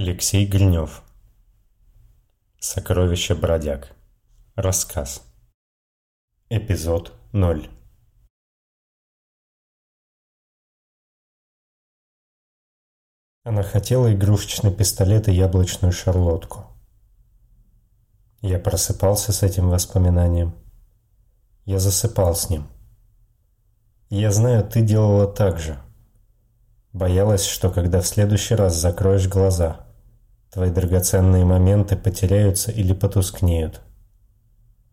Алексей Гринев Сокровища бродяг Рассказ Эпизод 0 Она хотела игрушечный пистолет и яблочную шарлотку. Я просыпался с этим воспоминанием. Я засыпал с ним. Я знаю, ты делала так же. Боялась, что когда в следующий раз закроешь глаза, твои драгоценные моменты потеряются или потускнеют.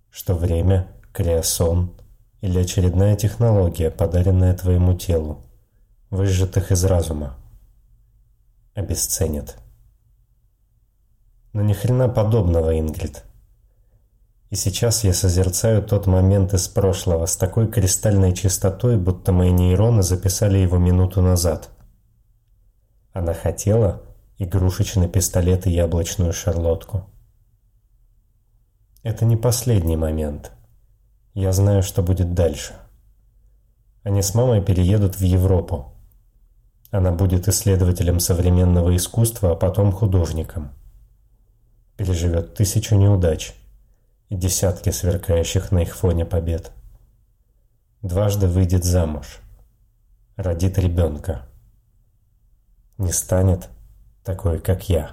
Что время, криосон или очередная технология, подаренная твоему телу, выжжетых из разума, обесценят. Но ни хрена подобного, Ингрид. И сейчас я созерцаю тот момент из прошлого с такой кристальной чистотой, будто мои нейроны записали его минуту назад. Она хотела игрушечный пистолет и яблочную шарлотку. Это не последний момент. Я знаю, что будет дальше. Они с мамой переедут в Европу. Она будет исследователем современного искусства, а потом художником. Переживет тысячу неудач и десятки сверкающих на их фоне побед. Дважды выйдет замуж. Родит ребенка. Не станет такой, как я.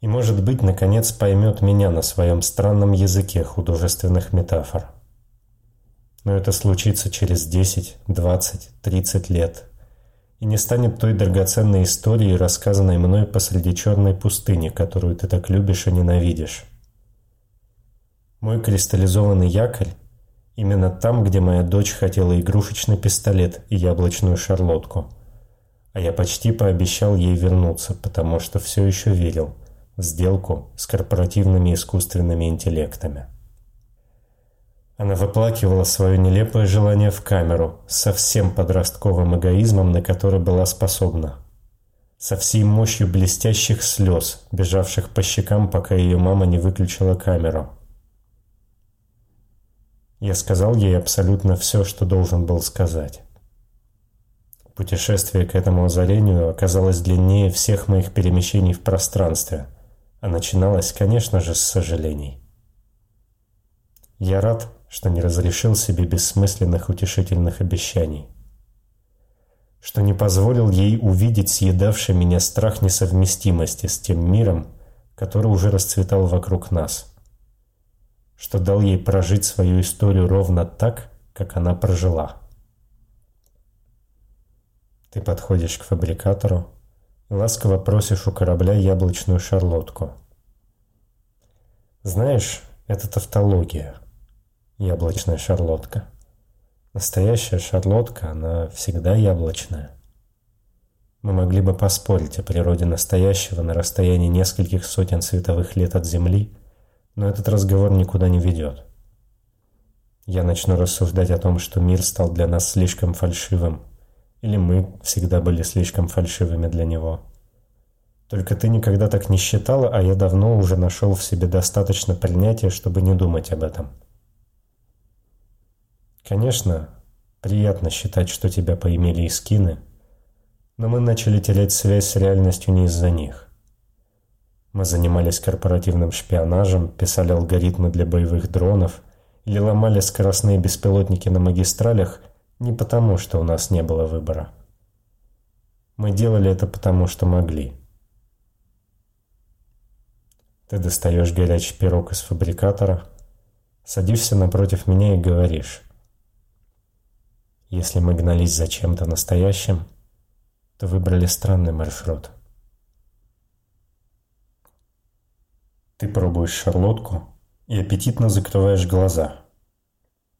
И, может быть, наконец поймет меня на своем странном языке художественных метафор. Но это случится через 10, 20, 30 лет. И не станет той драгоценной историей, рассказанной мной посреди черной пустыни, которую ты так любишь и ненавидишь. Мой кристаллизованный якорь именно там, где моя дочь хотела игрушечный пистолет и яблочную шарлотку – а я почти пообещал ей вернуться, потому что все еще верил в сделку с корпоративными искусственными интеллектами. Она выплакивала свое нелепое желание в камеру со всем подростковым эгоизмом, на который была способна. Со всей мощью блестящих слез, бежавших по щекам, пока ее мама не выключила камеру. Я сказал ей абсолютно все, что должен был сказать. Путешествие к этому озарению оказалось длиннее всех моих перемещений в пространстве, а начиналось, конечно же, с сожалений. Я рад, что не разрешил себе бессмысленных утешительных обещаний, что не позволил ей увидеть съедавший меня страх несовместимости с тем миром, который уже расцветал вокруг нас, что дал ей прожить свою историю ровно так, как она прожила – ты подходишь к фабрикатору и ласково просишь у корабля яблочную шарлотку. Знаешь, это тавтология. Яблочная шарлотка. Настоящая шарлотка, она всегда яблочная. Мы могли бы поспорить о природе настоящего на расстоянии нескольких сотен световых лет от Земли, но этот разговор никуда не ведет. Я начну рассуждать о том, что мир стал для нас слишком фальшивым, или мы всегда были слишком фальшивыми для него. Только ты никогда так не считала, а я давно уже нашел в себе достаточно принятия, чтобы не думать об этом. Конечно, приятно считать, что тебя поимели и скины, но мы начали терять связь с реальностью не из-за них. Мы занимались корпоративным шпионажем, писали алгоритмы для боевых дронов или ломали скоростные беспилотники на магистралях – не потому, что у нас не было выбора. Мы делали это потому, что могли. Ты достаешь горячий пирог из фабрикатора, садишься напротив меня и говоришь. Если мы гнались за чем-то настоящим, то выбрали странный маршрут. Ты пробуешь шарлотку и аппетитно закрываешь глаза.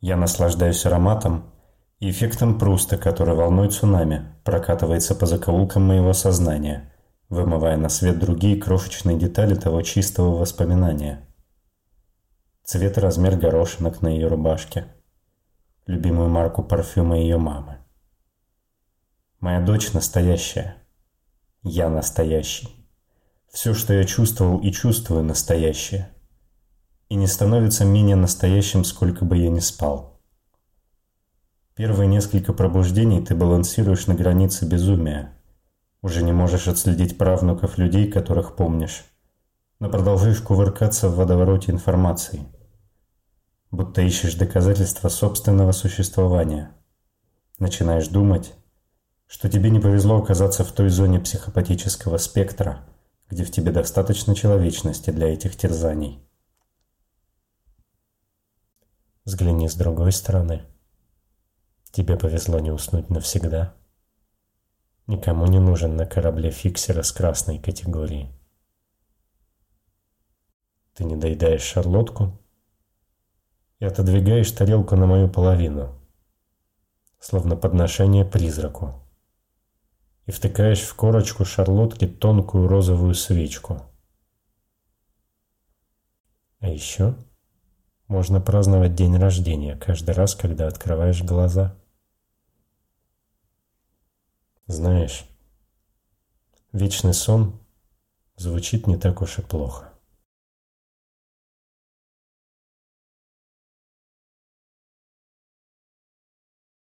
Я наслаждаюсь ароматом эффектом Пруста, который волной цунами прокатывается по закоулкам моего сознания, вымывая на свет другие крошечные детали того чистого воспоминания. Цвет и размер горошинок на ее рубашке, любимую марку парфюма ее мамы. Моя дочь настоящая. Я настоящий. Все, что я чувствовал и чувствую, настоящее. И не становится менее настоящим, сколько бы я ни спал. Первые несколько пробуждений ты балансируешь на границе безумия. Уже не можешь отследить правнуков людей, которых помнишь, но продолжаешь кувыркаться в водовороте информации, будто ищешь доказательства собственного существования. Начинаешь думать, что тебе не повезло оказаться в той зоне психопатического спектра, где в тебе достаточно человечности для этих терзаний. Взгляни с другой стороны. Тебе повезло не уснуть навсегда. Никому не нужен на корабле фиксера с красной категории. Ты не доедаешь шарлотку и отодвигаешь тарелку на мою половину, словно подношение призраку, и втыкаешь в корочку шарлотки тонкую розовую свечку. А еще можно праздновать день рождения каждый раз, когда открываешь глаза. Знаешь, вечный сон звучит не так уж и плохо.